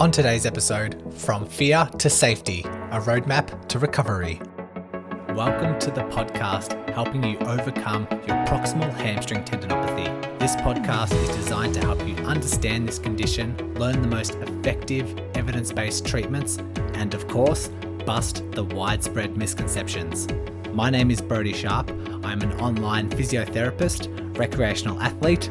On today's episode, From Fear to Safety A Roadmap to Recovery. Welcome to the podcast helping you overcome your proximal hamstring tendinopathy. This podcast is designed to help you understand this condition, learn the most effective evidence based treatments, and of course, bust the widespread misconceptions. My name is Brodie Sharp. I'm an online physiotherapist, recreational athlete,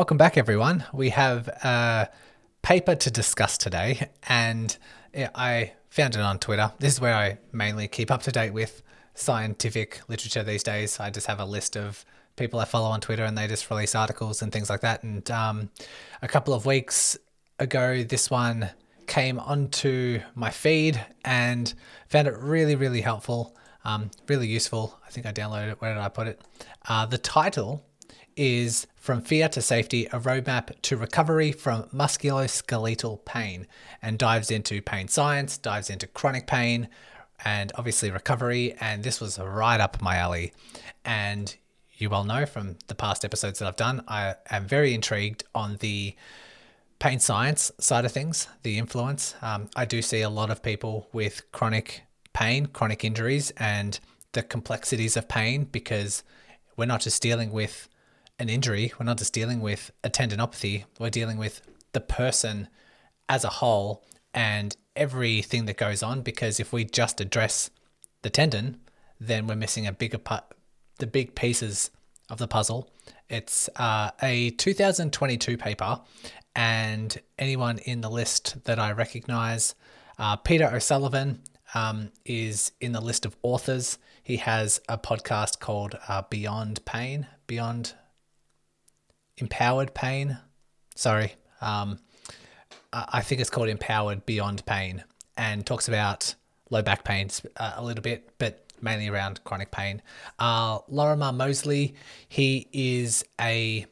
Welcome back, everyone. We have a paper to discuss today, and I found it on Twitter. This is where I mainly keep up to date with scientific literature these days. I just have a list of people I follow on Twitter, and they just release articles and things like that. And um, a couple of weeks ago, this one came onto my feed and found it really, really helpful, um, really useful. I think I downloaded it. Where did I put it? Uh, the title is From Fear to Safety A Roadmap to Recovery from Musculoskeletal Pain and dives into pain science, dives into chronic pain, and obviously recovery. And this was right up my alley. And you well know from the past episodes that I've done, I am very intrigued on the pain science side of things, the influence. Um, I do see a lot of people with chronic pain, chronic injuries, and the complexities of pain because we're not just dealing with an injury, we're not just dealing with a tendinopathy, we're dealing with the person as a whole and everything that goes on. Because if we just address the tendon, then we're missing a bigger part, the big pieces of the puzzle. It's uh, a 2022 paper, and anyone in the list that I recognize, uh, Peter O'Sullivan um, is in the list of authors. He has a podcast called uh, Beyond Pain, Beyond Empowered Pain. Sorry. Um, I think it's called Empowered Beyond Pain and talks about low back pain uh, a little bit, but mainly around chronic pain. Uh, Lorimer Moseley, he is a,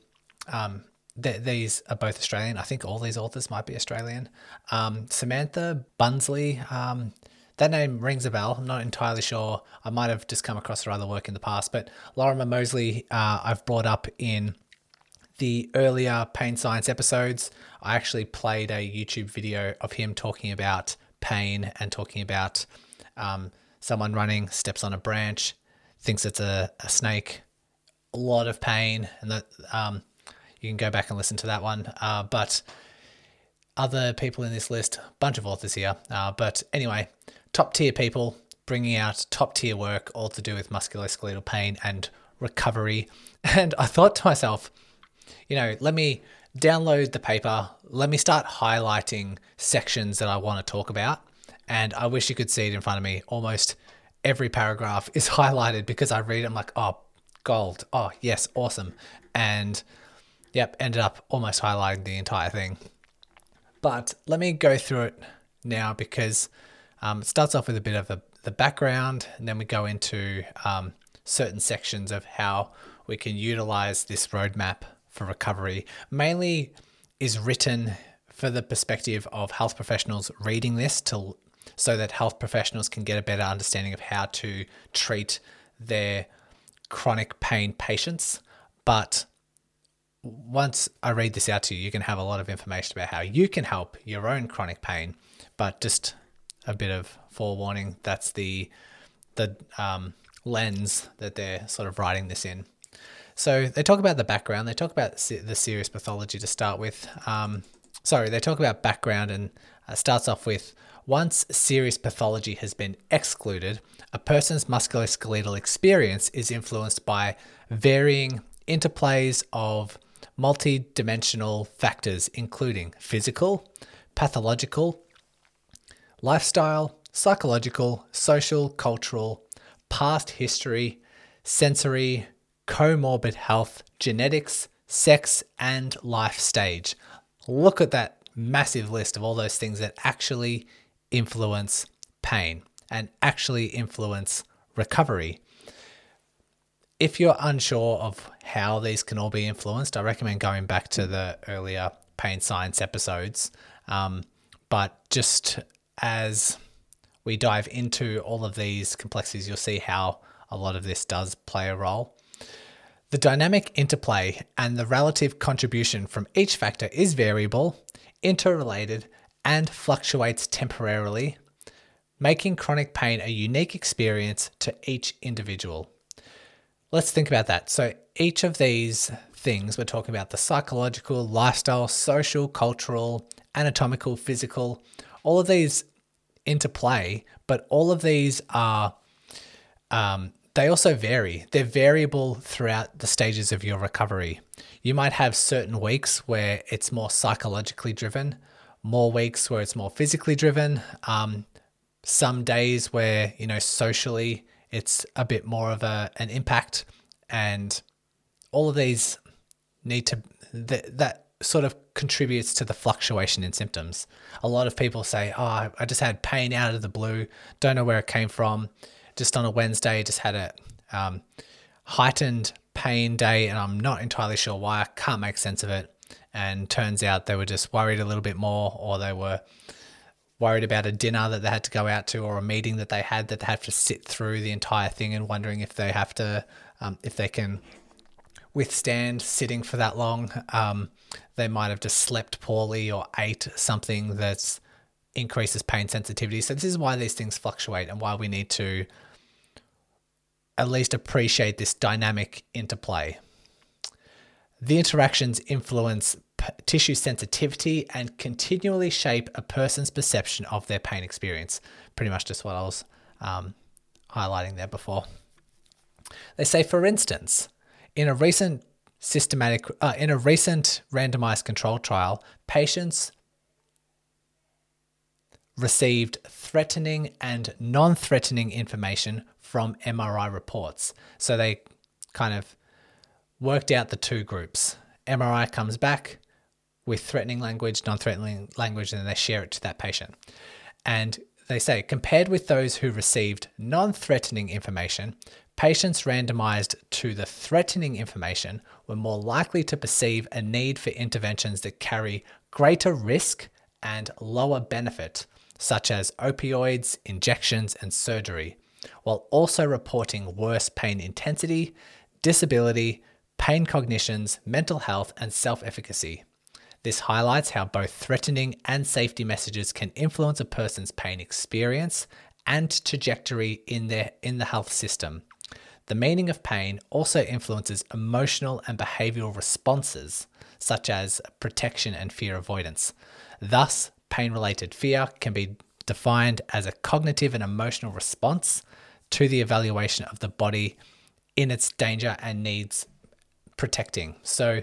um, th- these are both Australian. I think all these authors might be Australian. Um, Samantha Bunzli, um, that name rings a bell. I'm not entirely sure. I might have just come across her other work in the past, but Lorimer Moseley, uh, I've brought up in the earlier pain science episodes, I actually played a YouTube video of him talking about pain and talking about um, someone running, steps on a branch, thinks it's a, a snake, a lot of pain, and that um, you can go back and listen to that one. Uh, but other people in this list, bunch of authors here. Uh, but anyway, top tier people bringing out top tier work, all to do with musculoskeletal pain and recovery. And I thought to myself, you know, let me download the paper, let me start highlighting sections that I want to talk about. And I wish you could see it in front of me. Almost every paragraph is highlighted because I read it, I'm like, oh, gold. Oh, yes, awesome. And yep, ended up almost highlighting the entire thing. But let me go through it now because um, it starts off with a bit of a, the background, and then we go into um, certain sections of how we can utilize this roadmap for recovery mainly is written for the perspective of health professionals reading this to so that health professionals can get a better understanding of how to treat their chronic pain patients but once I read this out to you, you can have a lot of information about how you can help your own chronic pain. But just a bit of forewarning: that's the the um, lens that they're sort of writing this in. So they talk about the background. They talk about the serious pathology to start with. Um, sorry, they talk about background and uh, starts off with once serious pathology has been excluded, a person's musculoskeletal experience is influenced by varying interplays of multi-dimensional factors including physical, pathological, lifestyle, psychological, social, cultural, past history, sensory, comorbid health, genetics, sex, and life stage. Look at that massive list of all those things that actually influence pain and actually influence recovery. If you're unsure of how these can all be influenced, I recommend going back to the earlier pain science episodes. Um, but just as we dive into all of these complexities, you'll see how a lot of this does play a role. The dynamic interplay and the relative contribution from each factor is variable, interrelated, and fluctuates temporarily, making chronic pain a unique experience to each individual. Let's think about that. So, each of these things, we're talking about the psychological, lifestyle, social, cultural, anatomical, physical, all of these interplay, but all of these are um, they also vary. They're variable throughout the stages of your recovery. You might have certain weeks where it's more psychologically driven, more weeks where it's more physically driven, um, some days where, you know, socially it's a bit more of a, an impact. And all of these need to, that, that sort of contributes to the fluctuation in symptoms. A lot of people say, Oh, I just had pain out of the blue, don't know where it came from just on a Wednesday, just had a um, heightened pain day, and I'm not entirely sure why. I can't make sense of it. And turns out they were just worried a little bit more, or they were worried about a dinner that they had to go out to, or a meeting that they had that they have to sit through the entire thing, and wondering if they have to, um, if they can withstand sitting for that long. Um, they might have just slept poorly or ate something that increases pain sensitivity. So this is why these things fluctuate and why we need to at least appreciate this dynamic interplay. The interactions influence p- tissue sensitivity and continually shape a person's perception of their pain experience. Pretty much just what I was um, highlighting there before. They say, for instance, in a recent systematic, uh, in a recent randomized control trial, patients received threatening and non threatening information from MRI reports. So they kind of worked out the two groups. MRI comes back with threatening language, non threatening language, and they share it to that patient. And they say, compared with those who received non threatening information, patients randomized to the threatening information were more likely to perceive a need for interventions that carry greater risk and lower benefit such as opioids, injections, and surgery, while also reporting worse pain intensity, disability, pain cognitions, mental health, and self efficacy. This highlights how both threatening and safety messages can influence a person's pain experience and trajectory in, their, in the health system. The meaning of pain also influences emotional and behavioral responses, such as protection and fear avoidance. Thus, pain related fear can be defined as a cognitive and emotional response to the evaluation of the body in its danger and needs protecting. So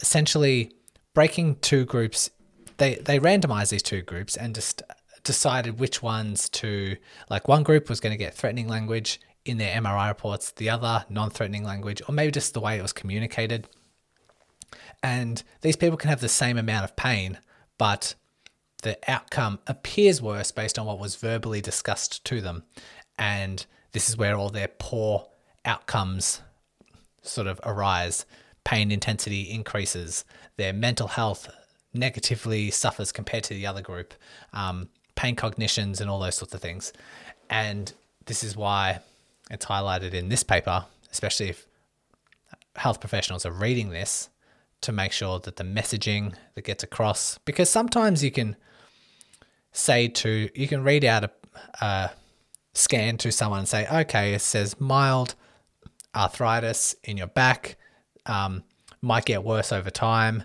essentially, breaking two groups, they, they randomized these two groups and just decided which ones to, like, one group was going to get threatening language in their MRI reports, the other non threatening language, or maybe just the way it was communicated. And these people can have the same amount of pain, but the outcome appears worse based on what was verbally discussed to them. And this is where all their poor outcomes sort of arise. Pain intensity increases, their mental health negatively suffers compared to the other group, um, pain cognitions, and all those sorts of things. And this is why it's highlighted in this paper, especially if health professionals are reading this to make sure that the messaging that gets across, because sometimes you can say to, you can read out a, a scan to someone and say, okay, it says mild arthritis in your back, um, might get worse over time.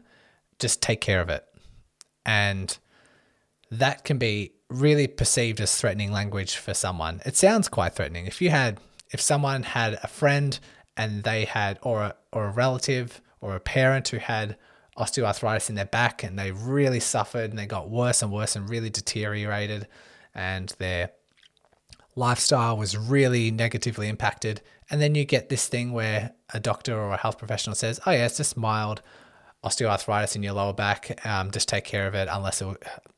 Just take care of it. And that can be really perceived as threatening language for someone. It sounds quite threatening. If you had, if someone had a friend and they had, or a, or a relative or a parent who had osteoarthritis in their back and they really suffered and they got worse and worse and really deteriorated and their lifestyle was really negatively impacted. And then you get this thing where a doctor or a health professional says, Oh, yeah, it's just mild osteoarthritis in your lower back. Um, just take care of it, unless it,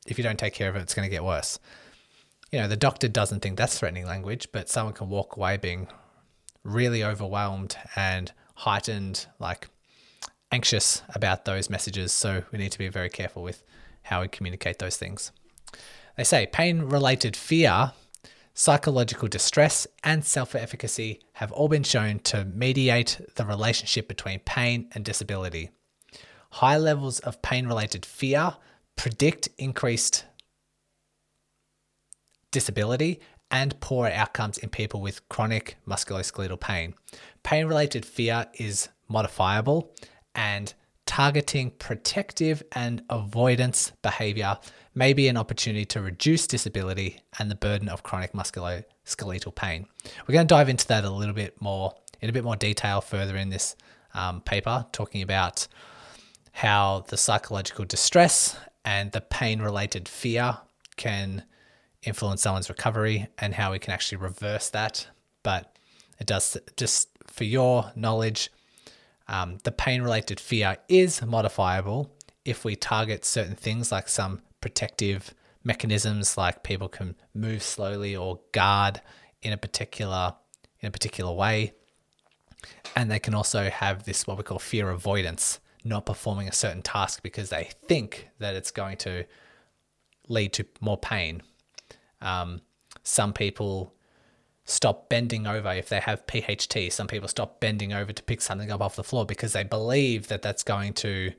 if you don't take care of it, it's going to get worse. you know, the doctor doesn't think that's threatening language, but someone can walk away being really overwhelmed and heightened, like anxious about those messages. So we need to be very careful with how we communicate those things. They say pain related fear, psychological distress, and self efficacy have all been shown to mediate the relationship between pain and disability. High levels of pain related fear predict increased disability and poorer outcomes in people with chronic musculoskeletal pain. Pain related fear is modifiable and targeting protective and avoidance behavior may be an opportunity to reduce disability and the burden of chronic musculoskeletal pain. We're going to dive into that a little bit more in a bit more detail further in this um, paper, talking about how the psychological distress and the pain related fear can influence someone's recovery and how we can actually reverse that. But it does just for your knowledge, um, the pain related fear is modifiable if we target certain things like some protective mechanisms, like people can move slowly or guard in a particular in a particular way. And they can also have this what we call fear avoidance, not performing a certain task because they think that it's going to lead to more pain um, some people stop bending over if they have PHT. Some people stop bending over to pick something up off the floor because they believe that that's going to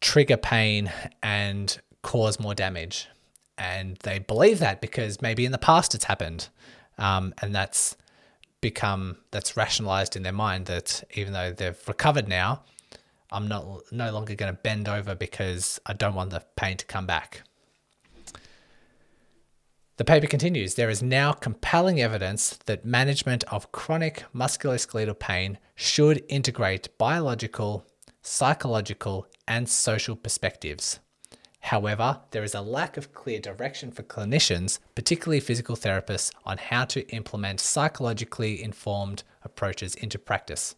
trigger pain and cause more damage. And they believe that because maybe in the past it's happened. Um, and that's become, that's rationalized in their mind that even though they've recovered now, I'm not no longer going to bend over because I don't want the pain to come back. The paper continues there is now compelling evidence that management of chronic musculoskeletal pain should integrate biological, psychological, and social perspectives. However, there is a lack of clear direction for clinicians, particularly physical therapists, on how to implement psychologically informed approaches into practice.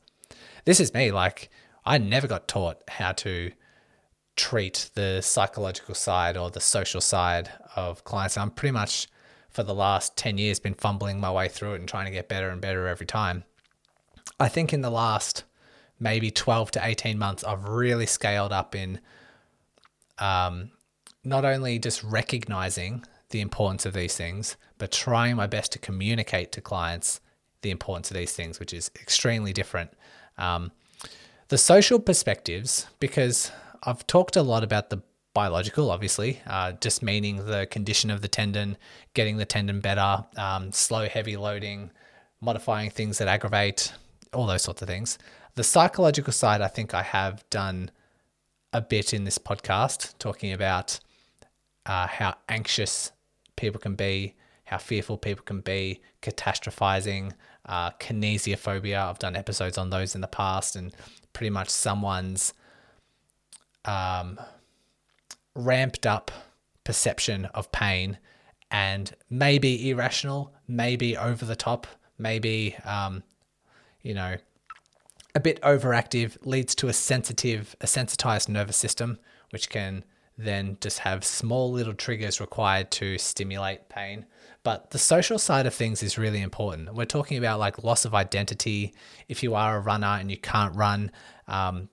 This is me, like, I never got taught how to treat the psychological side or the social side of clients. I'm pretty much for the last 10 years been fumbling my way through it and trying to get better and better every time. I think in the last maybe 12 to 18 months, I've really scaled up in um, not only just recognizing the importance of these things, but trying my best to communicate to clients the importance of these things, which is extremely different. Um, the social perspectives, because I've talked a lot about the biological, obviously, uh, just meaning the condition of the tendon, getting the tendon better, um, slow, heavy loading, modifying things that aggravate, all those sorts of things. The psychological side, I think I have done a bit in this podcast, talking about uh, how anxious people can be, how fearful people can be, catastrophizing, uh, kinesiophobia. I've done episodes on those in the past, and pretty much someone's um, ramped up perception of pain and maybe irrational, maybe over the top, maybe, um, you know, a bit overactive leads to a sensitive, a sensitized nervous system, which can then just have small little triggers required to stimulate pain. But the social side of things is really important. We're talking about like loss of identity. If you are a runner and you can't run, um,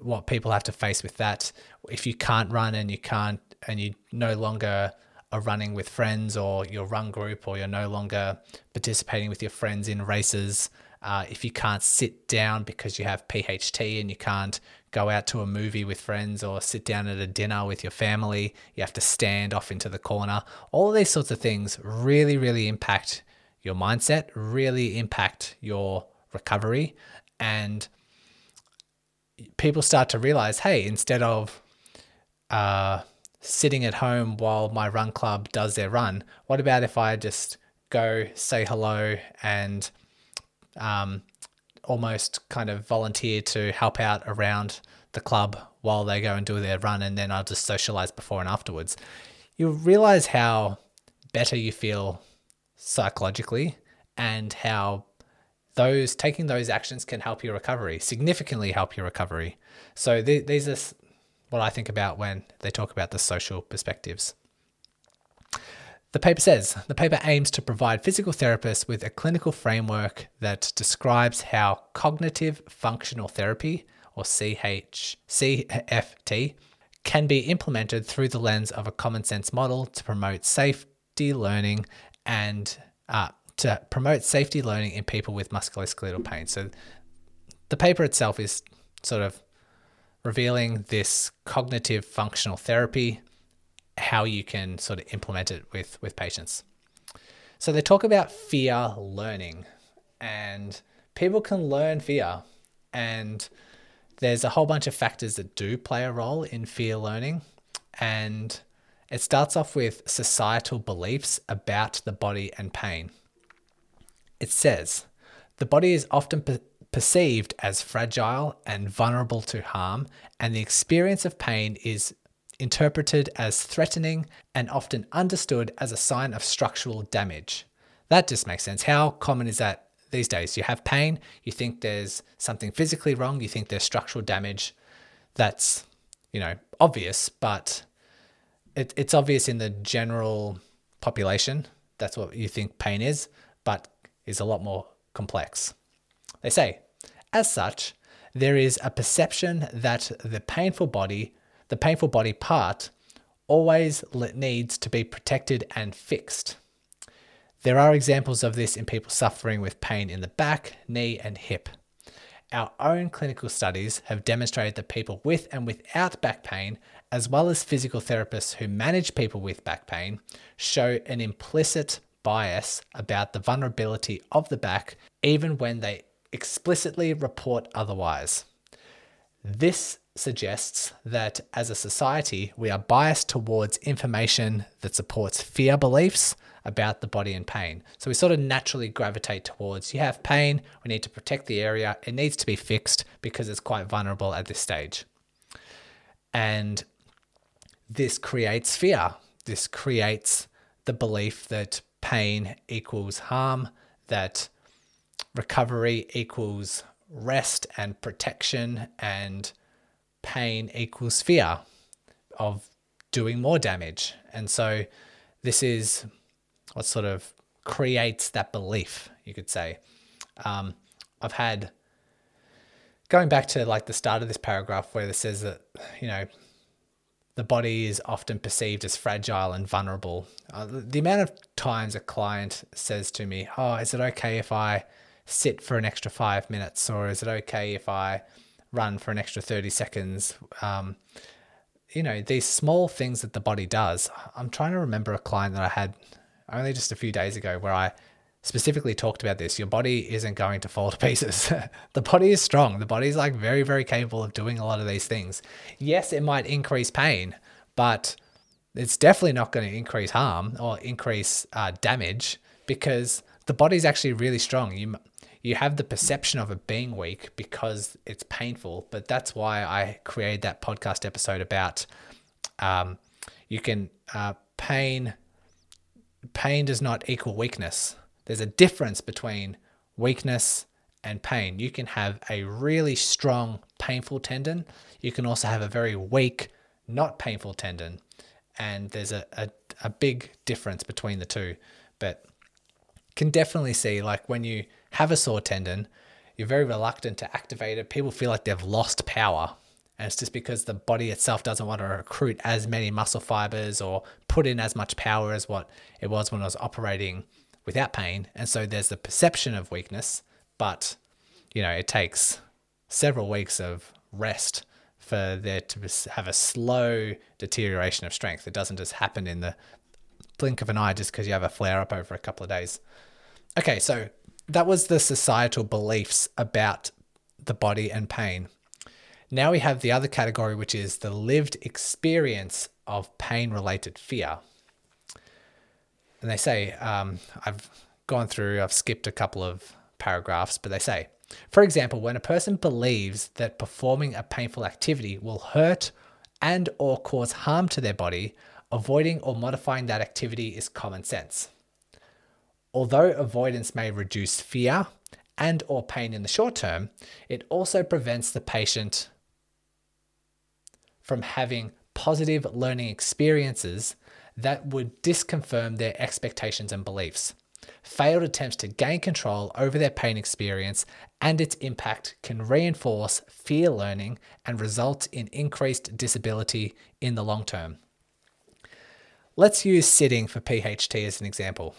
what people have to face with that. If you can't run and you can't, and you no longer are running with friends or your run group, or you're no longer participating with your friends in races, uh, if you can't sit down because you have PHT and you can't go out to a movie with friends or sit down at a dinner with your family, you have to stand off into the corner. All of these sorts of things really, really impact your mindset, really impact your recovery. And people start to realize, hey, instead of uh, sitting at home while my run club does their run, what about if I just go say hello and um, almost kind of volunteer to help out around the club while they go and do their run, and then I'll just socialize before and afterwards. You realize how better you feel psychologically and how those taking those actions can help your recovery significantly help your recovery. So th- these are what i think about when they talk about the social perspectives. The paper says the paper aims to provide physical therapists with a clinical framework that describes how cognitive functional therapy, or CH, CFT, can be implemented through the lens of a common sense model to promote safety learning and uh, to promote safety learning in people with musculoskeletal pain. So the paper itself is sort of revealing this cognitive functional therapy, how you can sort of implement it with, with patients. So they talk about fear learning, and people can learn fear, and there's a whole bunch of factors that do play a role in fear learning. And it starts off with societal beliefs about the body and pain. It says, the body is often perceived as fragile and vulnerable to harm, and the experience of pain is interpreted as threatening and often understood as a sign of structural damage. That just makes sense. How common is that these days? You have pain, you think there's something physically wrong, you think there's structural damage. That's, you know, obvious, but it, it's obvious in the general population. That's what you think pain is, but is a lot more complex. They say, as such, there is a perception that the painful body, the painful body part, always needs to be protected and fixed. There are examples of this in people suffering with pain in the back, knee, and hip. Our own clinical studies have demonstrated that people with and without back pain, as well as physical therapists who manage people with back pain, show an implicit bias about the vulnerability of the back, even when they explicitly report otherwise. This suggests that as a society, we are biased towards information that supports fear beliefs about the body and pain. So we sort of naturally gravitate towards you have pain, we need to protect the area, it needs to be fixed because it's quite vulnerable at this stage. And this creates fear. This creates the belief that pain equals harm, that recovery equals rest and protection, and pain equals fear of doing more damage. And so this is what sort of creates that belief, you could say. Um, I've had going back to like the start of this paragraph where it says that, you know, the body is often perceived as fragile and vulnerable. Uh, the amount of times a client says to me, Oh, is it okay if I sit for an extra five minutes? Or is it okay if I run for an extra 30 seconds? Um, you know, these small things that the body does. I'm trying to remember a client that I had only just a few days ago where I specifically talked about this. Your body isn't going to fall to pieces. the body is strong. The body is like very, very capable of doing a lot of these things. Yes, it might increase pain, but it's definitely not going to increase harm or increase uh, damage because the body's actually really strong. You you have the perception of it being weak because it's painful, but that's why I created that podcast episode about um, you can uh, pain. Pain does not equal weakness there's a difference between weakness and pain. You can have a really strong, painful tendon. You can also have a very weak, not painful tendon. And there's a, a, a big difference between the two. But can definitely see like when you have a sore tendon, you're very reluctant to activate it. People feel like they've lost power. And it's just because the body itself doesn't want to recruit as many muscle fibers or put in as much power as what it was when I was operating without pain. And so there's the perception of weakness, but you know, it takes several weeks of rest for there to have a slow deterioration of strength. It doesn't just happen in the blink of an eye just because you have a flare up over a couple of days. Okay, so that was the societal beliefs about the body and pain. Now we have the other category, which is the lived experience of pain related fear and they say, um, I've gone through, I've skipped a couple of paragraphs, but they say, for example, when a person believes that performing a painful activity will hurt and or cause harm to their body, avoiding or modifying that activity is common sense. Although avoidance may reduce fear and or pain in the short term, it also prevents the patient from having positive learning experiences that would disconfirm their expectations and beliefs. Failed attempts to gain control over their pain experience and its impact can reinforce fear learning and result in increased disability in the long term. Let's use sitting for PHT as an example.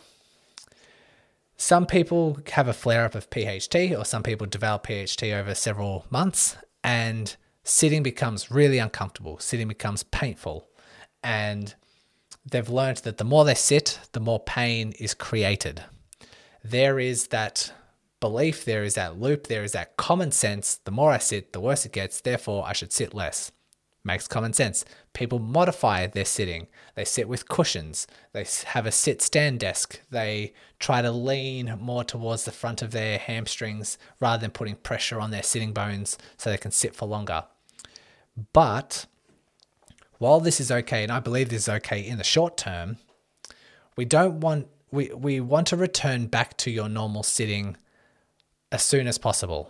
Some people have a flare up of PHT, or some people develop PHT over several months, and sitting becomes really uncomfortable. Sitting becomes painful. And they've learned that the more they sit, the more pain is created. There is that belief, there is that loop, there is that common sense. The more I sit, the worse it gets. Therefore, I should sit less. Makes common sense. People modify their sitting. They sit with cushions. They have a sit stand desk. They try to lean more towards the front of their hamstrings rather than putting pressure on their sitting bones so they can sit for longer. But while this is okay, and I believe this is okay in the short term, we don't want we, we want to return back to your normal sitting as soon as possible.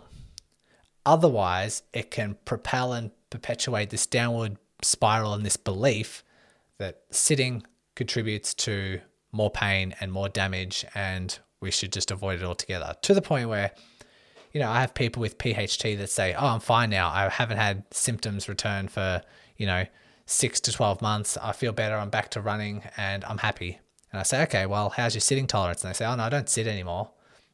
Otherwise, it can propel and perpetuate this downward spiral and this belief that sitting contributes to more pain and more damage and we should just avoid it altogether to the point where you know i have people with pht that say oh i'm fine now i haven't had symptoms return for you know 6 to 12 months i feel better i'm back to running and i'm happy and i say okay well how's your sitting tolerance and they say oh no i don't sit anymore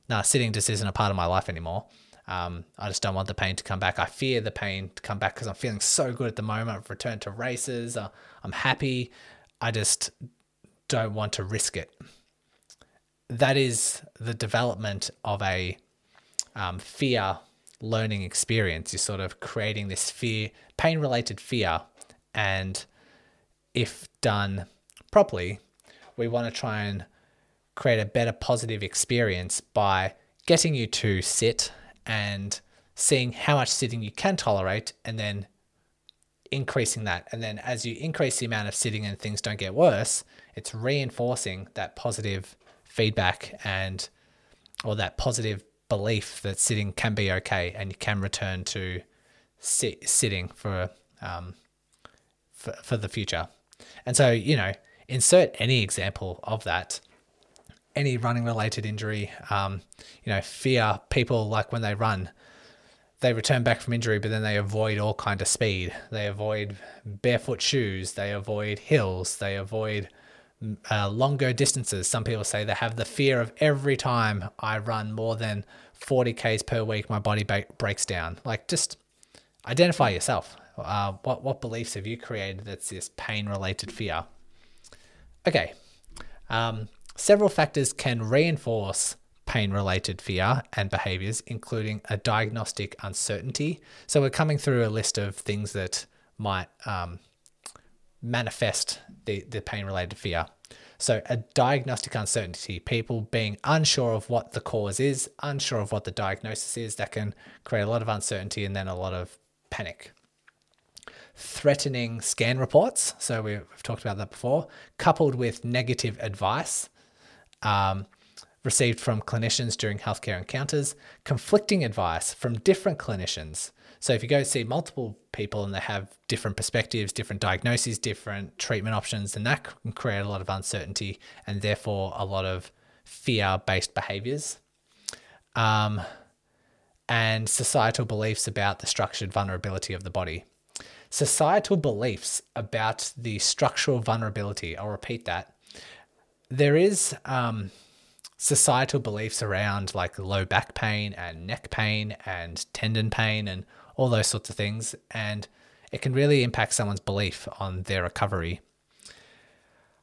no sitting just isn't a part of my life anymore um, I just don't want the pain to come back. I fear the pain to come back because I'm feeling so good at the moment. I've returned to races. Uh, I'm happy. I just don't want to risk it. That is the development of a um, fear learning experience. You're sort of creating this fear, pain related fear. And if done properly, we want to try and create a better positive experience by getting you to sit and seeing how much sitting you can tolerate and then increasing that. And then as you increase the amount of sitting and things don't get worse, it's reinforcing that positive feedback and or that positive belief that sitting can be okay and you can return to sit, sitting for um for, for the future. And so, you know, insert any example of that any running related injury, um, you know, fear people like when they run, they return back from injury, but then they avoid all kind of speed. They avoid barefoot shoes. They avoid hills. They avoid uh, longer distances. Some people say they have the fear of every time I run more than 40 Ks per week, my body ba- breaks down. Like just identify yourself. Uh, what, what beliefs have you created that's this pain related fear? Okay. Um, Several factors can reinforce pain related fear and behaviors, including a diagnostic uncertainty. So, we're coming through a list of things that might um, manifest the, the pain related fear. So, a diagnostic uncertainty, people being unsure of what the cause is, unsure of what the diagnosis is, that can create a lot of uncertainty and then a lot of panic. Threatening scan reports, so we've talked about that before, coupled with negative advice um, received from clinicians during healthcare encounters, conflicting advice from different clinicians. So if you go see multiple people and they have different perspectives, different diagnoses, different treatment options, then that can create a lot of uncertainty and therefore a lot of fear-based behaviors. Um, and societal beliefs about the structured vulnerability of the body. Societal beliefs about the structural vulnerability, I'll repeat that, there is um, societal beliefs around like low back pain and neck pain and tendon pain and all those sorts of things. And it can really impact someone's belief on their recovery.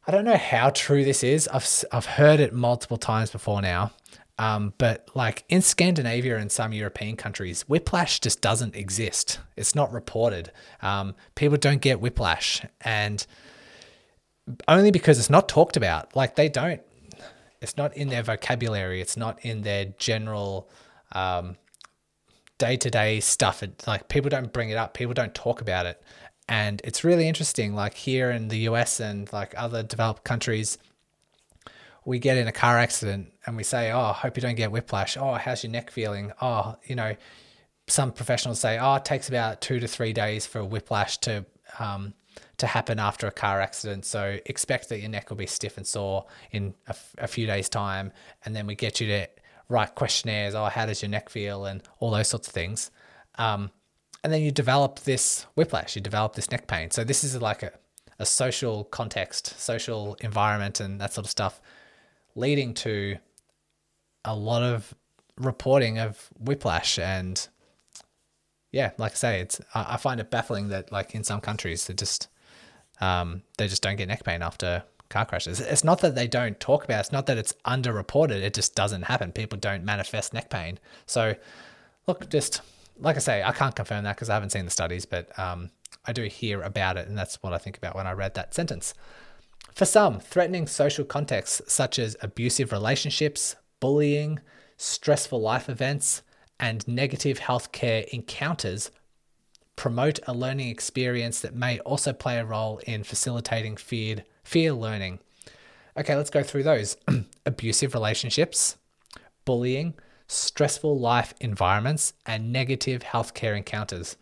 I don't know how true this is. I've, I've heard it multiple times before now. Um, but like in Scandinavia and some European countries, whiplash just doesn't exist. It's not reported. Um, people don't get whiplash. And only because it's not talked about. Like they don't, it's not in their vocabulary. It's not in their general day to day stuff. It, like people don't bring it up. People don't talk about it. And it's really interesting. Like here in the US and like other developed countries, we get in a car accident and we say, Oh, hope you don't get whiplash. Oh, how's your neck feeling? Oh, you know, some professionals say, Oh, it takes about two to three days for whiplash to, um, to happen after a car accident. So expect that your neck will be stiff and sore in a, f- a few days' time. And then we get you to write questionnaires. Oh, how does your neck feel? And all those sorts of things. Um, and then you develop this whiplash, you develop this neck pain. So this is like a, a social context, social environment, and that sort of stuff, leading to a lot of reporting of whiplash and yeah, like I say, it's I find it baffling that like in some countries they just um, they just don't get neck pain after car crashes. It's not that they don't talk about it, it's not that it's underreported, it just doesn't happen. People don't manifest neck pain. So, look, just like I say, I can't confirm that because I haven't seen the studies, but um, I do hear about it, and that's what I think about when I read that sentence. For some, threatening social contexts such as abusive relationships, bullying, stressful life events, and negative healthcare encounters promote a learning experience that may also play a role in facilitating feared, fear learning. Okay, let's go through those abusive relationships, bullying, stressful life environments, and negative healthcare encounters.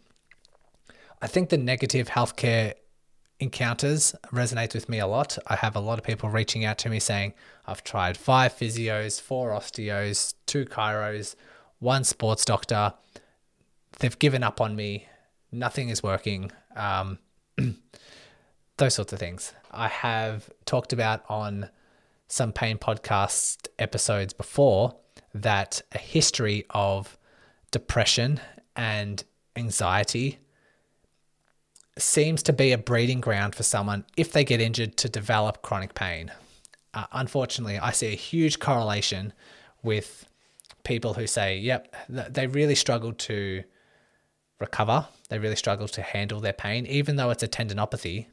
I think the negative healthcare encounters resonates with me a lot. I have a lot of people reaching out to me saying, I've tried five physios, four osteos, two chiros, one sports doctor. They've given up on me nothing is working. Um, those sorts of things. I have talked about on some pain podcast episodes before that a history of depression and anxiety seems to be a breeding ground for someone if they get injured to develop chronic pain. Uh, unfortunately, I see a huge correlation with people who say, yep, they really struggled to recover. They really struggle to handle their pain, even though it's a tendinopathy,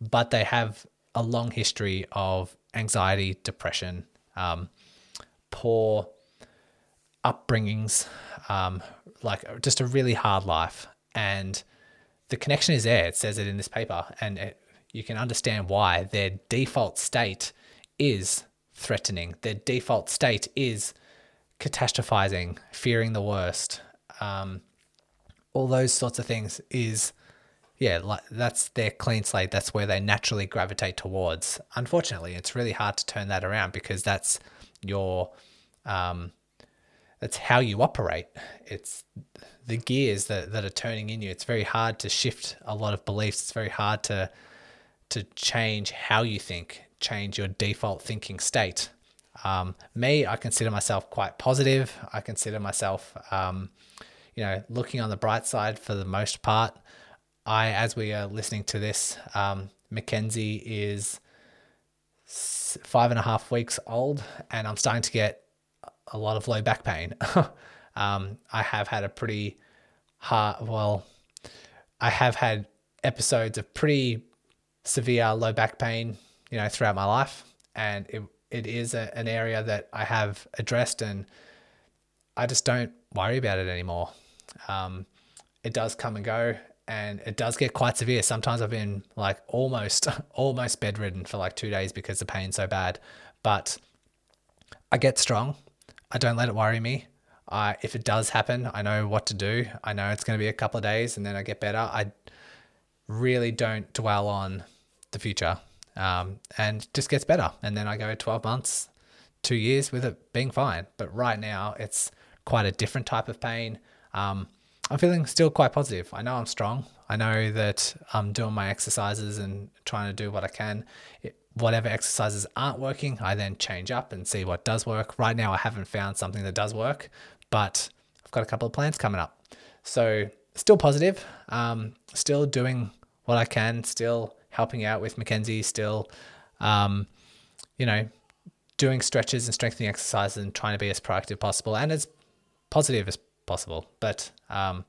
but they have a long history of anxiety, depression, um, poor upbringings, um, like just a really hard life. And the connection is there. It says it in this paper, and it, you can understand why their default state is threatening. Their default state is catastrophizing, fearing the worst. Um, all those sorts of things is yeah, like that's their clean slate. That's where they naturally gravitate towards. Unfortunately, it's really hard to turn that around because that's your um, that's how you operate. It's the gears that, that are turning in you. It's very hard to shift a lot of beliefs. It's very hard to to change how you think, change your default thinking state. Um, me, I consider myself quite positive. I consider myself um, you know, looking on the bright side for the most part. I, as we are listening to this, um, Mackenzie is five and a half weeks old, and I'm starting to get a lot of low back pain. um, I have had a pretty hard, well, I have had episodes of pretty severe low back pain, you know, throughout my life, and it it is a, an area that I have addressed, and I just don't worry about it anymore. Um, it does come and go and it does get quite severe. Sometimes I've been like almost almost bedridden for like 2 days because the pain's so bad. But I get strong. I don't let it worry me. If it does happen, I know what to do. I know it's going to be a couple of days and then I get better. I really don't dwell on the future. Um, and just gets better. And then I go 12 months, two years with it being fine. But right now, it's quite a different type of pain. Um, I'm feeling still quite positive. I know I'm strong. I know that I'm doing my exercises and trying to do what I can. It, whatever exercises aren't working, I then change up and see what does work. Right now, I haven't found something that does work, but I've got a couple of plans coming up. So, still positive, um, still doing what I can, still helping out with Mackenzie, still, um, you know, doing stretches and strengthening exercises and trying to be as proactive possible and as positive as possible. But, um,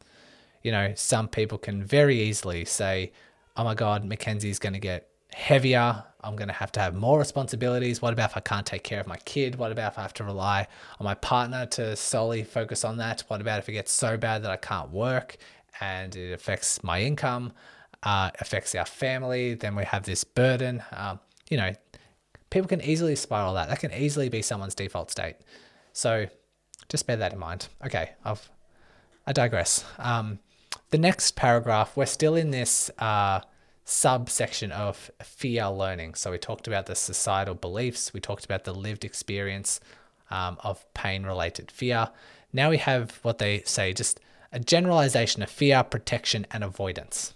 you know, some people can very easily say, oh my God, Mackenzie's going to get heavier. I'm going to have to have more responsibilities. What about if I can't take care of my kid? What about if I have to rely on my partner to solely focus on that? What about if it gets so bad that I can't work and it affects my income, uh, affects our family? Then we have this burden. Um, you know, people can easily spiral that. That can easily be someone's default state. So just bear that in mind. Okay, I've I digress. Um, the next paragraph, we're still in this uh, subsection of fear learning. So we talked about the societal beliefs, we talked about the lived experience um, of pain related fear. Now we have what they say just a generalization of fear, protection, and avoidance.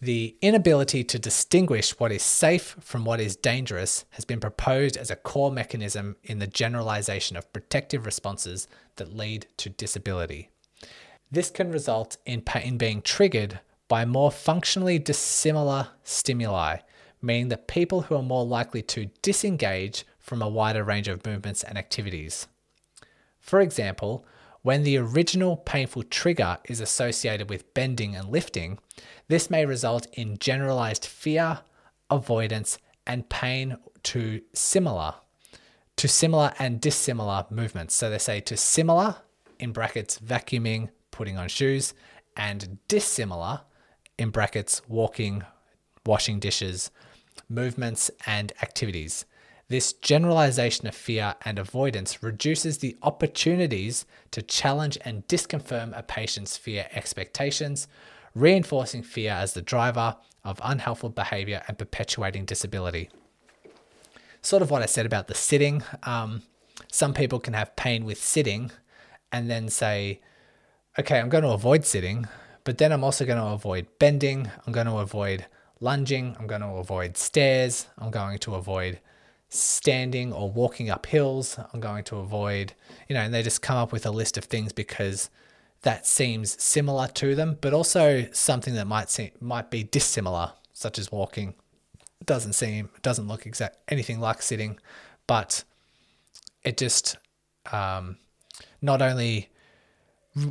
The inability to distinguish what is safe from what is dangerous has been proposed as a core mechanism in the generalization of protective responses that lead to disability. This can result in pain being triggered by more functionally dissimilar stimuli, meaning that people who are more likely to disengage from a wider range of movements and activities. For example, when the original painful trigger is associated with bending and lifting, this may result in generalized fear, avoidance, and pain to similar, to similar and dissimilar movements. So they say to similar, in brackets, vacuuming, putting on shoes, and dissimilar, in brackets, walking, washing dishes, movements, and activities. This generalization of fear and avoidance reduces the opportunities to challenge and disconfirm a patient's fear expectations, reinforcing fear as the driver of unhelpful behavior and perpetuating disability. Sort of what I said about the sitting. Um, some people can have pain with sitting and then say, okay, I'm going to avoid sitting, but then I'm also going to avoid bending, I'm going to avoid lunging, I'm going to avoid stairs, I'm going to avoid standing or walking up hills. I'm going to avoid, you know, and they just come up with a list of things because that seems similar to them, but also something that might seem might be dissimilar, such as walking. It doesn't seem, it doesn't look exact anything like sitting, but it just um, not only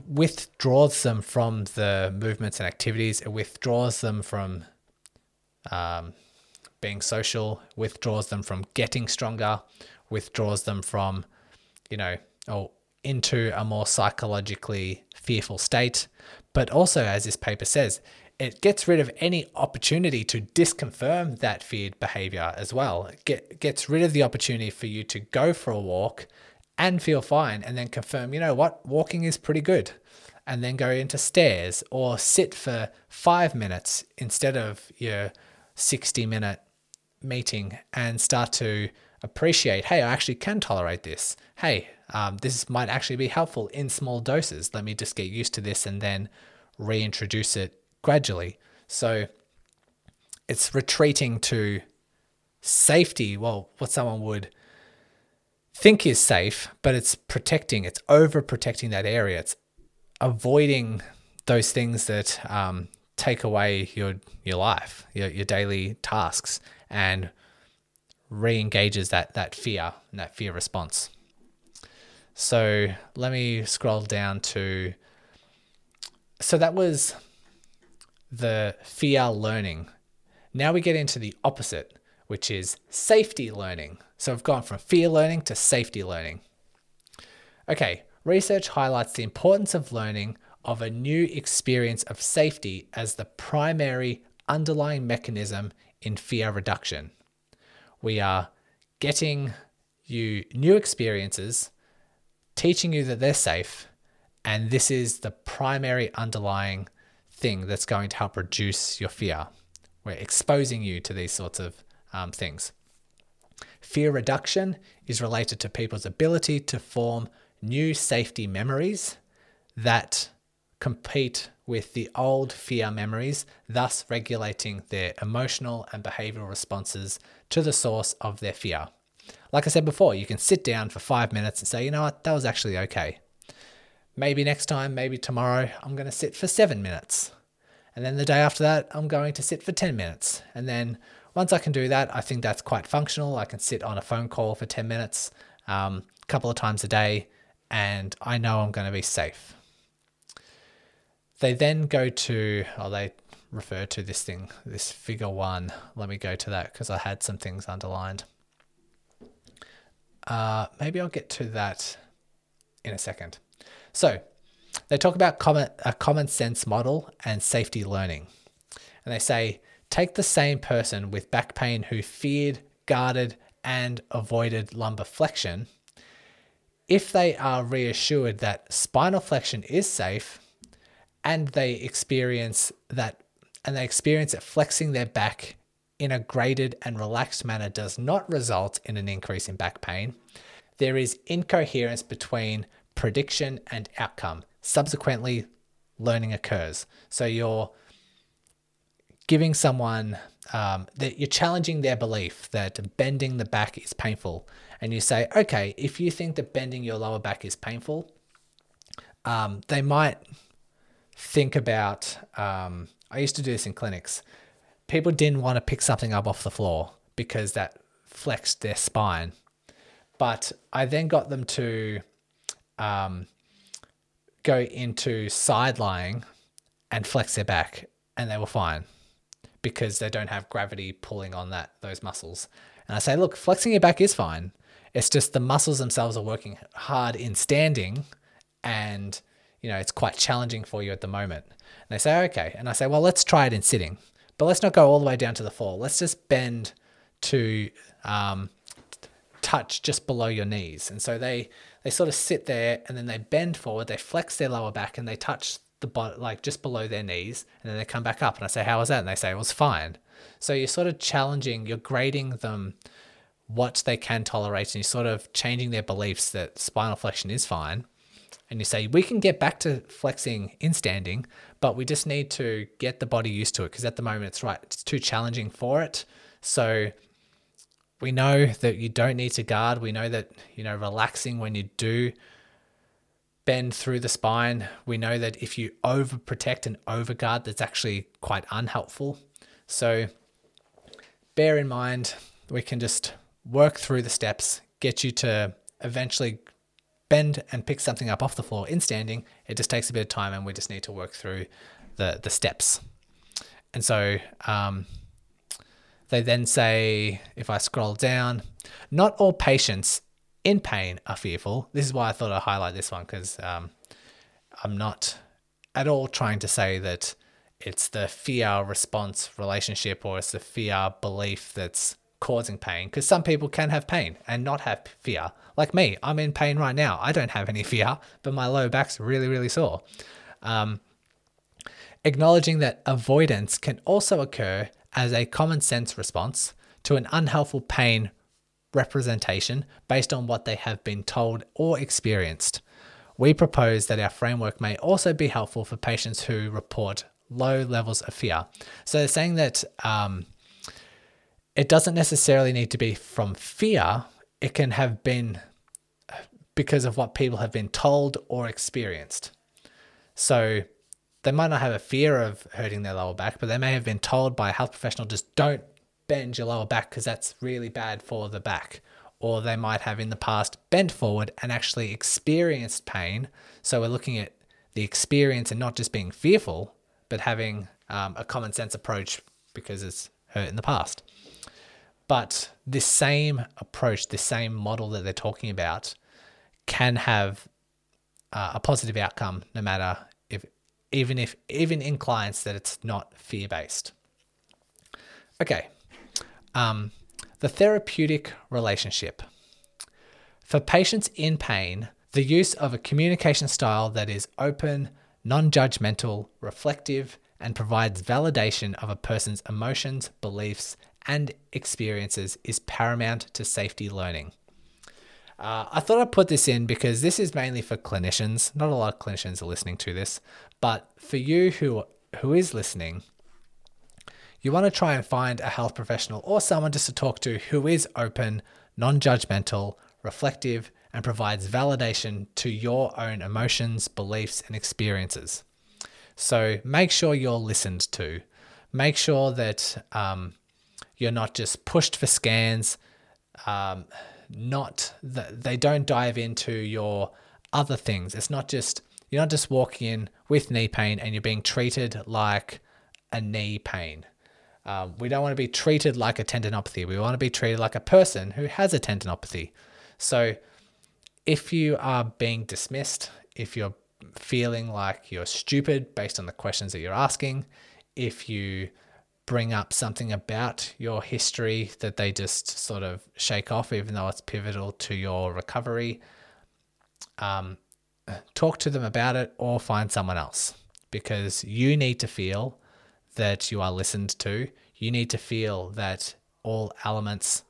withdraws them from the movements and activities, it withdraws them from um, being social, withdraws them from getting stronger, withdraws them from, you know, or into a more psychologically fearful state. But also, as this paper says, it gets rid of any opportunity to disconfirm that feared behavior as well. It get, gets rid of the opportunity for you to go for a walk and feel fine and then confirm, you know what, walking is pretty good. And then go into stairs or sit for five minutes instead of your 60 minute meeting and start to appreciate hey, I actually can tolerate this. Hey, um, this might actually be helpful in small doses. Let me just get used to this and then reintroduce it gradually. So it's retreating to safety. Well, what someone would think is safe, but it's protecting, it's overprotecting that area. It's avoiding those things that um, take away your your life, your, your daily tasks, and re-engages that that fear and that fear response. So let me scroll down to so that was the fear learning. Now we get into the opposite, which is safety learning. So I've gone from fear learning to safety learning. Okay, research highlights the importance of learning of a new experience of safety as the primary underlying mechanism in fear reduction. We are getting you new experiences, teaching you that they're safe, and this is the primary underlying thing that's going to help reduce your fear. We're exposing you to these sorts of um, things. Fear reduction is related to people's ability to form new safety memories that compete with the old fear memories, thus regulating their emotional and behavioral responses to the source of their fear. Like I said before, you can sit down for five minutes and say, you know what, that was actually okay. Maybe next time, maybe tomorrow, I'm going to sit for seven minutes. And then the day after that, I'm going to sit for 10 minutes. And then once I can do that, I think that's quite functional. I can sit on a phone call for 10 minutes um, a couple of times a day, and I know I'm going to be safe. They then go to, oh, they refer to this thing, this figure one. Let me go to that because I had some things underlined. Uh, maybe I'll get to that in a second. So they talk about common, a common sense model and safety learning. And they say, take the same person with back pain who feared, guarded, and avoided lumbar flexion. If they are reassured that spinal flexion is safe, and they experience that and they experience that flexing their back in a graded and relaxed manner does not result in an increase in back pain, there is incoherence between prediction and outcome. Subsequently, learning occurs. So you're giving someone um, that you're challenging their belief that bending the back is painful, and you say, okay, if you think that bending your lower back is painful, um, they might think about. Um, I used to do this in clinics. People didn't want to pick something up off the floor because that flexed their spine. But I then got them to um, go into side lying and flex their back, and they were fine because they don't have gravity pulling on that those muscles. And I say, look, flexing your back is fine. It's just the muscles themselves are working hard in standing, and you know it's quite challenging for you at the moment. And they say, okay. And I say, well, let's try it in sitting, but let's not go all the way down to the floor. Let's just bend to um, touch just below your knees. And so they they sort of sit there and then they bend forward, they flex their lower back, and they touch the bottom, like just below their knees, and then they come back up. And I say, How was that? And they say, It was fine. So you're sort of challenging, you're grading them what they can tolerate, and you're sort of changing their beliefs that spinal flexion is fine. And you say, We can get back to flexing in standing, but we just need to get the body used to it because at the moment it's right, it's too challenging for it. So we know that you don't need to guard. We know that, you know, relaxing when you do bend through the spine. We know that if you overprotect and overguard, that's actually quite unhelpful. So bear in mind, we can just work through the steps, get you to eventually bend and pick something up off the floor in standing. It just takes a bit of time, and we just need to work through the the steps. And so um, they then say, if I scroll down, not all patients in pain are fearful. This is why I thought I'd highlight this one because um, I'm not at all trying to say that it's the fear response relationship or it's the fear belief that's causing pain because some people can have pain and not have fear. Like me, I'm in pain right now. I don't have any fear, but my lower back's really, really sore. Um, acknowledging that avoidance can also occur as a common sense response to an unhelpful pain representation based on what they have been told or experienced. We propose that our framework may also be helpful for patients who report low levels of fear. So they're saying that um, it doesn't necessarily need to be from fear, it can have been because of what people have been told or experienced. So they might not have a fear of hurting their lower back, but they may have been told by a health professional just don't bend your lower back because that's really bad for the back. Or they might have in the past bent forward and actually experienced pain. So we're looking at the experience and not just being fearful, but having um, a common sense approach because it's hurt in the past. But this same approach, this same model that they're talking about, can have uh, a positive outcome no matter if even if even in clients that it's not fear based. Okay, um, the therapeutic relationship. For patients in pain, the use of a communication style that is open, non judgmental, reflective, and provides validation of a person's emotions, beliefs, and experiences is paramount to safety learning. Uh, I thought I'd put this in because this is mainly for clinicians. Not a lot of clinicians are listening to this, but for you who who is listening, you want to try and find a health professional or someone just to talk to who is open, non judgmental, reflective, and provides validation to your own emotions, beliefs, and experiences. So make sure you're listened to. Make sure that um, you're not just pushed for scans, um, not that they don't dive into your other things. It's not just you're not just walking in with knee pain and you're being treated like a knee pain. Um, we don't want to be treated like a tendinopathy. We want to be treated like a person who has a tendinopathy. So if you are being dismissed, if you're feeling like you're stupid based on the questions that you're asking, if you bring up something about your history that they just sort of shake off, even though it's pivotal to your recovery, um, talk to them about it or find someone else because you need to feel that you are listened to. You need to feel that all elements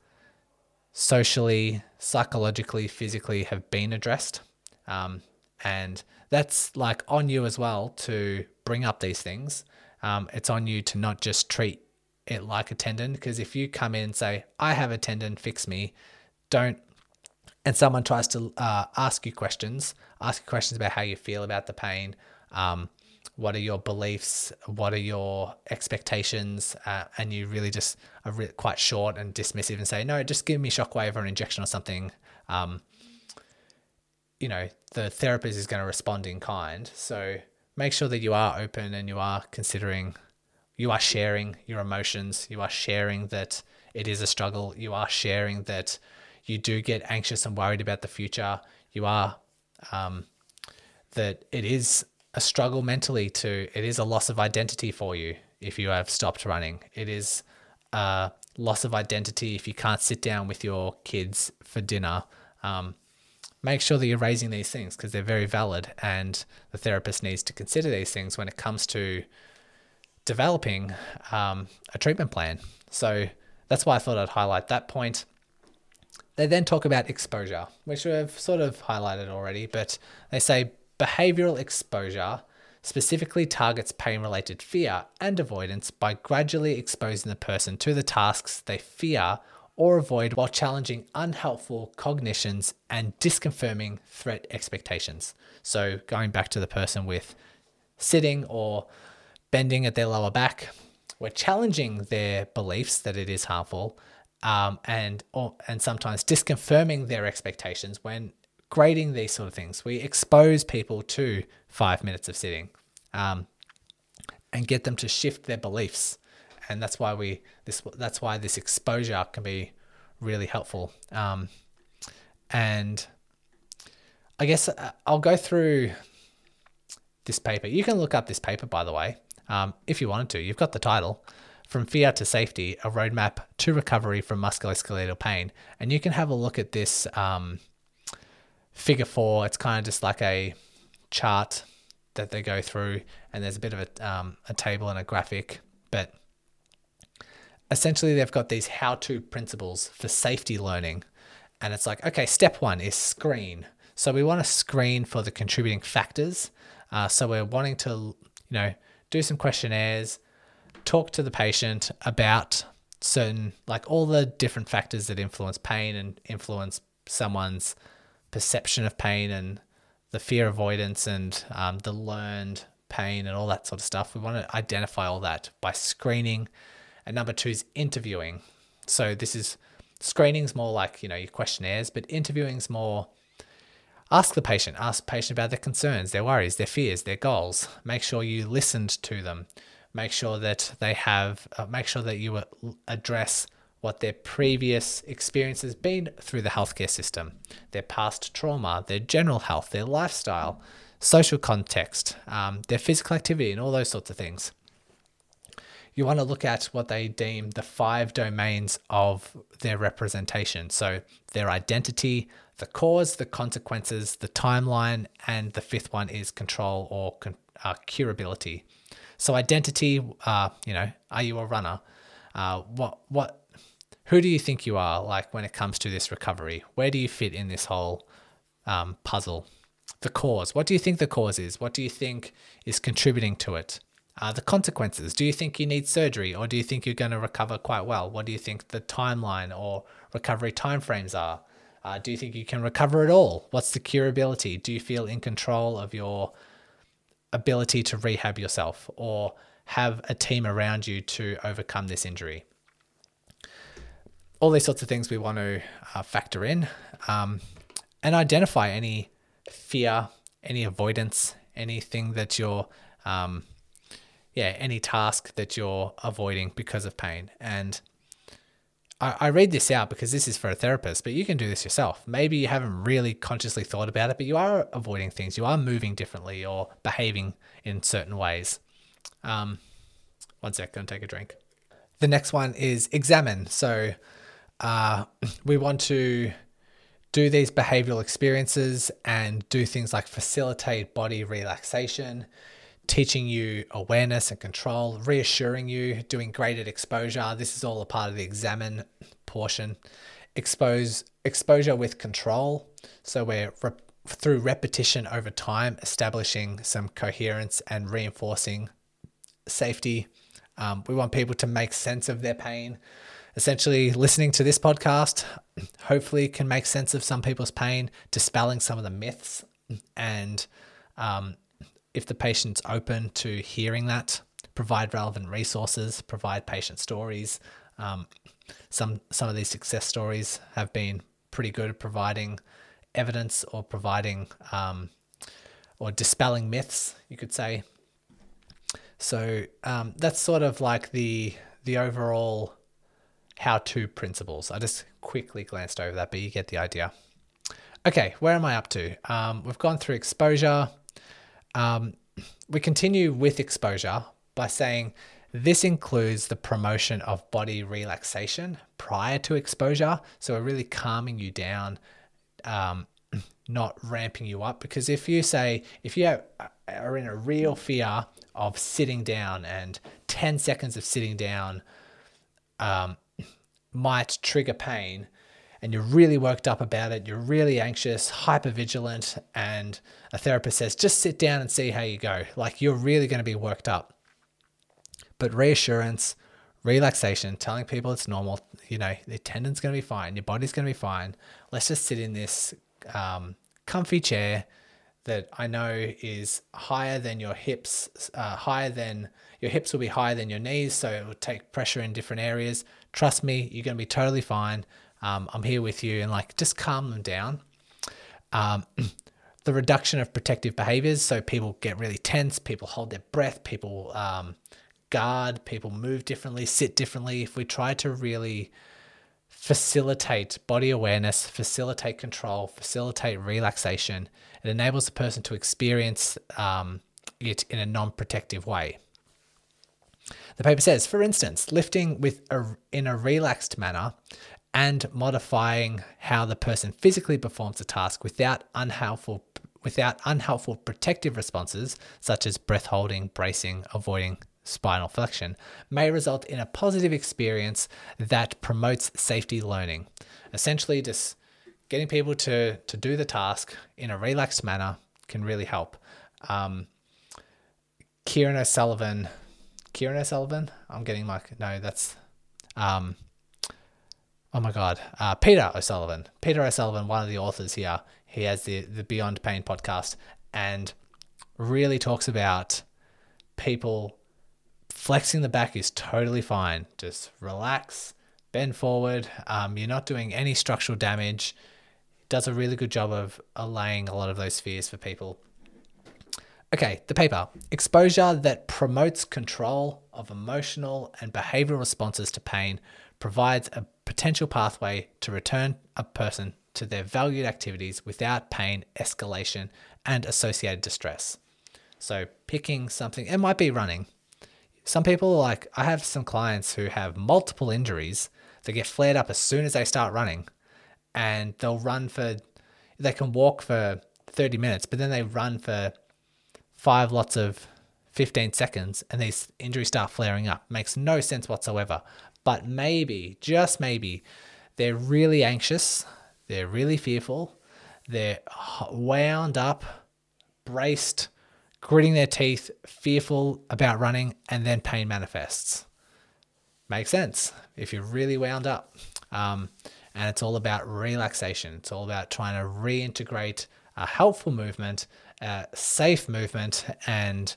socially, psychologically, physically have been addressed. Um, and that's like on you as well to bring up these things. Um, it's on you to not just treat it like a tendon because if you come in and say, I have a tendon, fix me, don't, and someone tries to uh, ask you questions, ask you questions about how you feel about the pain, um, what are your beliefs, what are your expectations, uh, and you really just are re- quite short and dismissive and say, no, just give me shockwave or an injection or something. Um, you know, the therapist is going to respond in kind. So make sure that you are open and you are considering, you are sharing your emotions, you are sharing that it is a struggle, you are sharing that you do get anxious and worried about the future, you are, um, that it is a struggle mentally to, it is a loss of identity for you if you have stopped running. It is a loss of identity if you can't sit down with your kids for dinner. Um, make sure that you're raising these things because they're very valid and the therapist needs to consider these things when it comes to developing um, a treatment plan. So that's why I thought I'd highlight that point. They then talk about exposure, which we've sort of highlighted already, but they say behavioral exposure specifically targets pain related fear and avoidance by gradually exposing the person to the tasks they fear or avoid while challenging unhelpful cognitions and disconfirming threat expectations. So, going back to the person with sitting or bending at their lower back, we're challenging their beliefs that it is harmful um, and, or, and sometimes disconfirming their expectations when grading these sort of things. We expose people to five minutes of sitting um, and get them to shift their beliefs and that's why we this that's why this exposure can be really helpful. Um, and I guess uh, I'll go through this paper. You can look up this paper, by the way, um, if you wanted to. You've got the title. From Fear to Safety, a roadmap to recovery from musculoskeletal pain. And you can have a look at this um, figure four. It's kind of just like a chart that they go through, and there's a bit of a, um, a table and a graphic. But essentially they've got these how to principles for safety learning. And it's like, okay, step one is screen. So we want to screen for the contributing factors. Uh, so we're wanting to, you know, do some questionnaires, talk to the patient about certain, like all the different factors that influence pain and influence someone's perception of pain and the fear avoidance and um, the learned pain and all that sort of stuff. We want to identify all that by screening and number two is interviewing. So this is screening's more like, you know, your questionnaires, but interviewing's more ask the patient, ask the patient about their concerns, their worries, their fears, their goals. Make sure you listened to them. Make sure that they have, uh, make sure that you address what their previous experience has been through the healthcare system, their past trauma, their general health, their lifestyle, social context, um, their physical activity, and all those sorts of things you want to look at what they deem the five domains of their representation. So their identity, the cause, the consequences, the timeline, and the fifth one is control or uh, curability. So identity, uh, you know, are you a runner? Uh, what what who do you think you are like when it comes to this recovery? Where do you fit in this whole um, puzzle? The cause. What do you think the cause is? What do you think is contributing to it? Uh, the consequences. Do you think you need surgery or do you think you're going to recover quite well? What do you think the timeline or recovery timeframes are? Uh, do you think you can recover at all? What's the curability? Do you feel in control of your ability to rehab yourself or have a team around you to overcome this injury? All these sorts of things we want to uh, factor in um, and identify any fear, any avoidance, anything that you're um, yeah, any task that you're avoiding because of pain. And I, I read this out because this is for a therapist, but you can do this yourself. Maybe you haven't really consciously thought about it, but you are avoiding things. You are moving differently or behaving in certain ways. Um, one sec, gonna take a drink. The next one is examine. So uh, we want to do these behavioral experiences and do things like facilitate body relaxation, teaching you awareness and control, reassuring you, doing graded exposure. This is all a part of the examine portion. Expose exposure with control. So we're through repetition over time, establishing some coherence and reinforcing safety. Um, we want people to make sense of their pain. Essentially, listening to this podcast hopefully can make sense of some people's pain, dispelling some of the myths. And um, if the patient's open to hearing that, provide relevant resources, provide patient stories. Um, some some of these success stories have been pretty good at providing evidence or providing um, or dispelling myths, you could say. So um, that's sort of like the the overall how-to principles. I just quickly glanced over that, but you get the idea. Okay, where am I up to? Um, we've gone through exposure. Um, we continue with exposure by saying this includes the promotion of body relaxation prior to exposure. So we're really calming you down, um, not ramping you up. Because if you say, if you are in a real fear of sitting down and 10 seconds of sitting down um, might trigger pain, and you're really worked up about it, you're really anxious, hyper vigilant, and a therapist says, just sit down and see how you go. Like you're really going to be worked up. But reassurance, relaxation, telling people it's normal, you know, the tendon's going to be fine, your body's going to be fine. Let's just sit in this um, comfy chair that I know is higher than your hips, uh, higher than your hips will be higher than your knees, so it will take pressure in different areas. Trust me, you're going to be totally fine. Um, I'm here with you, and like just calm them down. Um, the reduction of protective behaviors, so people get really tense, people hold their breath, people um, guard, people move differently, sit differently. If we try to really facilitate body awareness, facilitate control, facilitate relaxation, it enables the person to experience um, it in a non protective way. The paper says, for instance, lifting with a, in a relaxed manner and modifying how the person physically performs the task without unhelpful without unhelpful protective responses such as breath holding, bracing, avoiding spinal flexion may result in a positive experience that promotes safety learning. Essentially, just getting people to, to do the task in a relaxed manner can really help. Um, Kieran O'Sullivan, Kieran O'Sullivan, I'm getting my, no, that's, um, oh my God, uh, Peter O'Sullivan. Peter O'Sullivan, one of the authors here, he has the, the Beyond Pain podcast and really talks about people flexing the back is totally fine. Just relax, bend forward. Um, you're not doing any structural damage. does a really good job of allaying a lot of those fears for people. Okay, the paper exposure that promotes control of emotional and behavioral responses to pain provides a potential pathway to return a person to their valued activities without pain, escalation, and associated distress. So, picking something, it might be running, some people like I have some clients who have multiple injuries that get flared up as soon as they start running, and they'll run for they can walk for 30 minutes, but then they run for five lots of 15 seconds and these injuries start flaring up. Makes no sense whatsoever. But maybe, just maybe, they're really anxious, they're really fearful, they're wound up, braced, gritting their teeth, fearful about running, and then pain manifests. Makes sense if you're really wound up. Um, and it's all about relaxation. It's all about trying to reintegrate a helpful movement, safe movement, and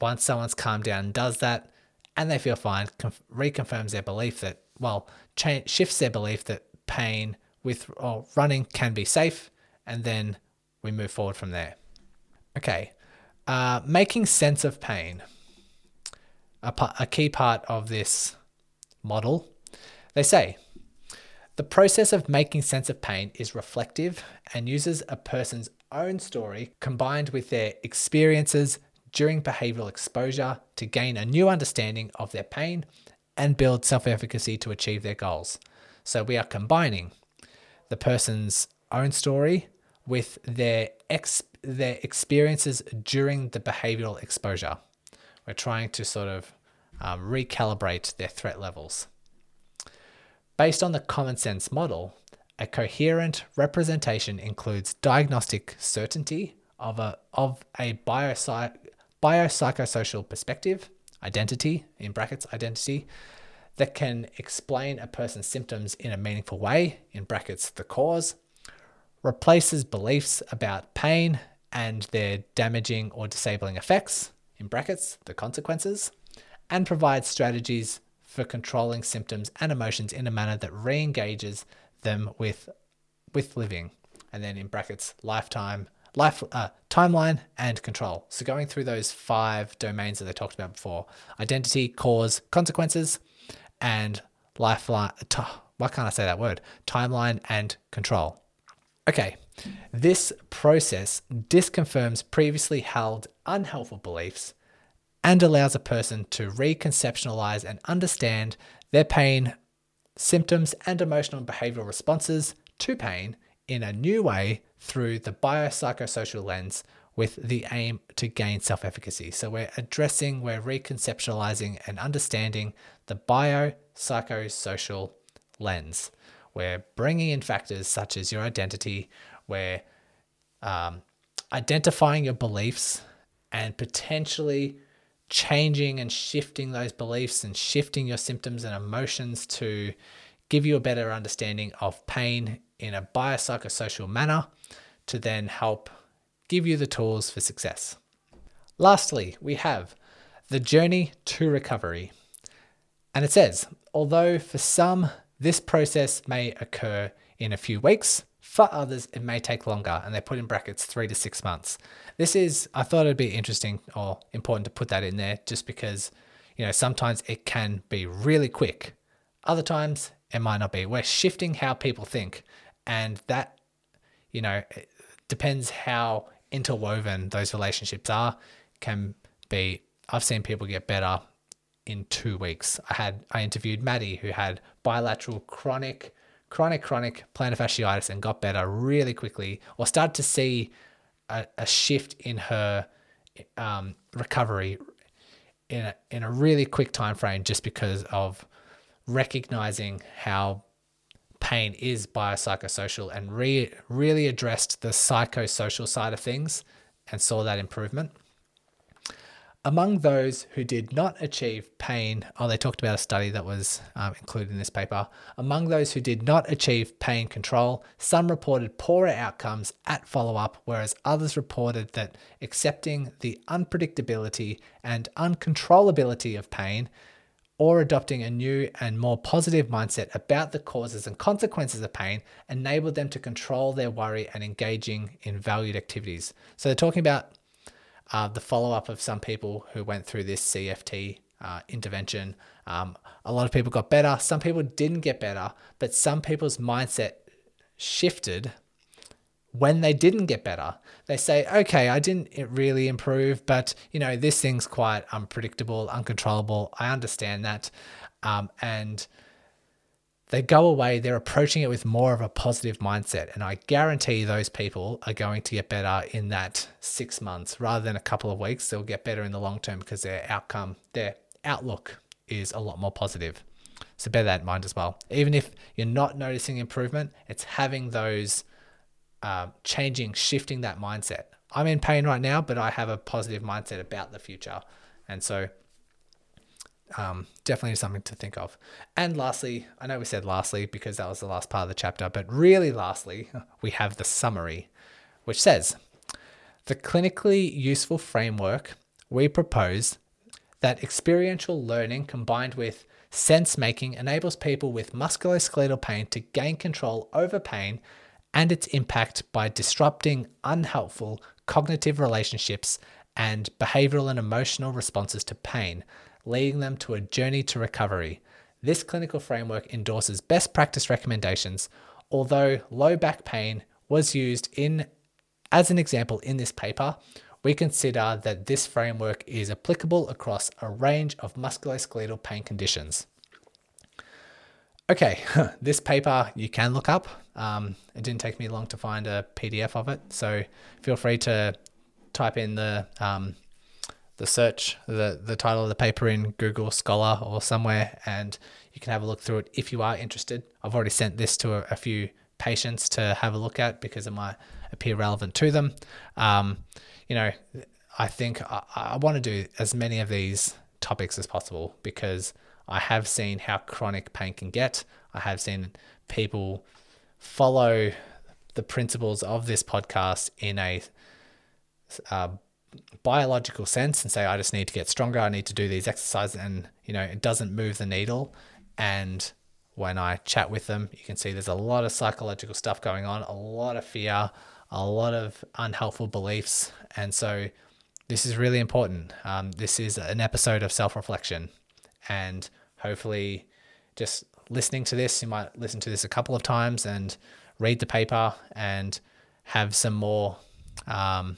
once someone's calmed down and does that, and they feel fine, conf- reconfirms their belief that well, shifts their belief that pain with or running can be safe, and then we move forward from there. Okay, uh, making sense of pain, a, a key part of this model. They say the process of making sense of pain is reflective and uses a person's own story combined with their experiences during behavioral exposure to gain a new understanding of their pain and build self efficacy to achieve their goals. So we are combining the person's own story with their ex- their experiences during the behavioral exposure. We're trying to sort of um, recalibrate their threat levels. Based on the common sense model, a coherent representation includes diagnostic certainty of a, of a biopsych, biopsychosocial perspective, identity, in brackets, identity, that can explain a person's symptoms in a meaningful way, in brackets, the cause, replaces beliefs about pain and their damaging or disabling effects, in brackets, the consequences, and provides strategies for controlling symptoms and emotions in a manner that re-engages them with with living. And then in brackets lifetime life uh, timeline and control. So going through those five domains that they talked about before identity cause consequences and lifeline t- why can't i say that word? Timeline and control. Okay this process disconfirms previously held unhelpful beliefs and allows a person to reconceptualize and understand their pain symptoms and emotional and behavioral responses to pain in a new way through the biopsychosocial lens with the aim to gain self efficacy. So we're addressing, we're reconceptualizing and understanding the biopsychosocial lens. We're bringing in factors such as your identity, we're um, identifying your beliefs and potentially changing and shifting those beliefs and shifting your symptoms and emotions to give you a better understanding of pain in a biopsychosocial manner to then help give you the tools for success. Lastly, we have the journey to recovery. And it says, although for some this process may occur in a few weeks, for others, it may take longer, and they put in brackets three to six months. This is, I thought it'd be interesting or important to put that in there just because, you know, sometimes it can be really quick. Other times it might not be. We're shifting how people think, and that, you know, depends how interwoven those relationships are. Can be, I've seen people get better in two weeks. I had, I interviewed Maddie who had bilateral chronic chronic, chronic plantar fasciitis and got better really quickly, or started to see a, a shift in her um, recovery in a, in a really quick time frame just because of recognizing how pain is biopsychosocial and re- really addressed the psychosocial side of things and saw that improvement. Among those who did not achieve pain, oh, they talked about a study that was um, included in this paper. Among those who did not achieve pain control, some reported poorer outcomes at follow up, whereas others reported that accepting the unpredictability and uncontrollability of pain or adopting a new and more positive mindset about the causes and consequences of pain enabled them to control their worry and engaging in valued activities. So they're talking about uh, the follow up of some people who went through this CFT uh, intervention. Um, a lot of people got better, some people didn't get better, but some people's mindset shifted when they didn't get better. They say, okay, I didn't really improve, but you know, this thing's quite unpredictable, uncontrollable. I understand that. Um, and they go away, they're approaching it with more of a positive mindset. And I guarantee those people are going to get better in that six months rather than a couple of weeks. They'll get better in the long term because their outcome, their outlook is a lot more positive. So bear that in mind as well. Even if you're not noticing improvement, it's having those uh, changing, shifting that mindset. I'm in pain right now, but I have a positive mindset about the future. And so um, definitely something to think of. And lastly, I know we said lastly because that was the last part of the chapter, but really lastly, we have the summary, which says the clinically useful framework we propose that experiential learning combined with sense making enables people with musculoskeletal pain to gain control over pain and its impact by disrupting unhelpful cognitive relationships and behavioral and emotional responses to pain leading them to a journey to recovery. This clinical framework endorses best practice recommendations, although low back pain was used in as an example in this paper. We consider that this framework is applicable across a range of musculoskeletal pain conditions. Okay, this paper you can look up. Um, it didn't take me long to find a PDF of it, so feel free to type in the um, the search, the the title of the paper in Google Scholar or somewhere, and you can have a look through it if you are interested. I've already sent this to a, a few patients to have a look at because it might appear relevant to them. Um, you know, I think I, I want to do as many of these topics as possible because I have seen how chronic pain can get. I have seen people follow the principles of this podcast in a uh, biological sense and say, I just need to get stronger. I need to do these exercises. And, you know, it doesn't move the needle. And when I chat with them, you can see there's a lot of psychological stuff going on, a lot of fear, a lot of unhelpful beliefs. And so this is really important. Um, this is an episode of self reflection. And hopefully, just listening to this, you might listen to this a couple of times and read the paper and have some more um,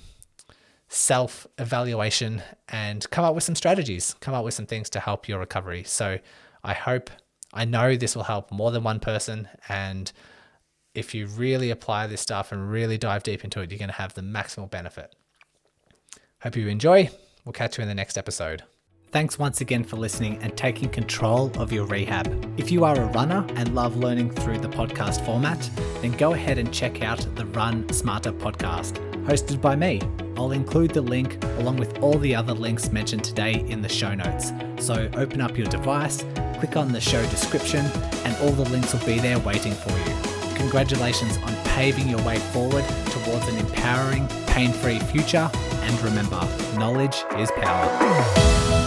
self evaluation and come up with some strategies, come up with some things to help your recovery. So I hope, I know this will help more than one person. And if you really apply this stuff and really dive deep into it, you're going to have the maximal benefit. Hope you enjoy. We'll catch you in the next episode. Thanks once again for listening and taking control of your rehab. If you are a runner and love learning through the podcast format, then go ahead and check out the Run Smarter podcast, hosted by me. I'll include the link along with all the other links mentioned today in the show notes. So open up your device, click on the show description, and all the links will be there waiting for you. Congratulations on paving your way forward towards an empowering, pain free future. And remember, knowledge is power.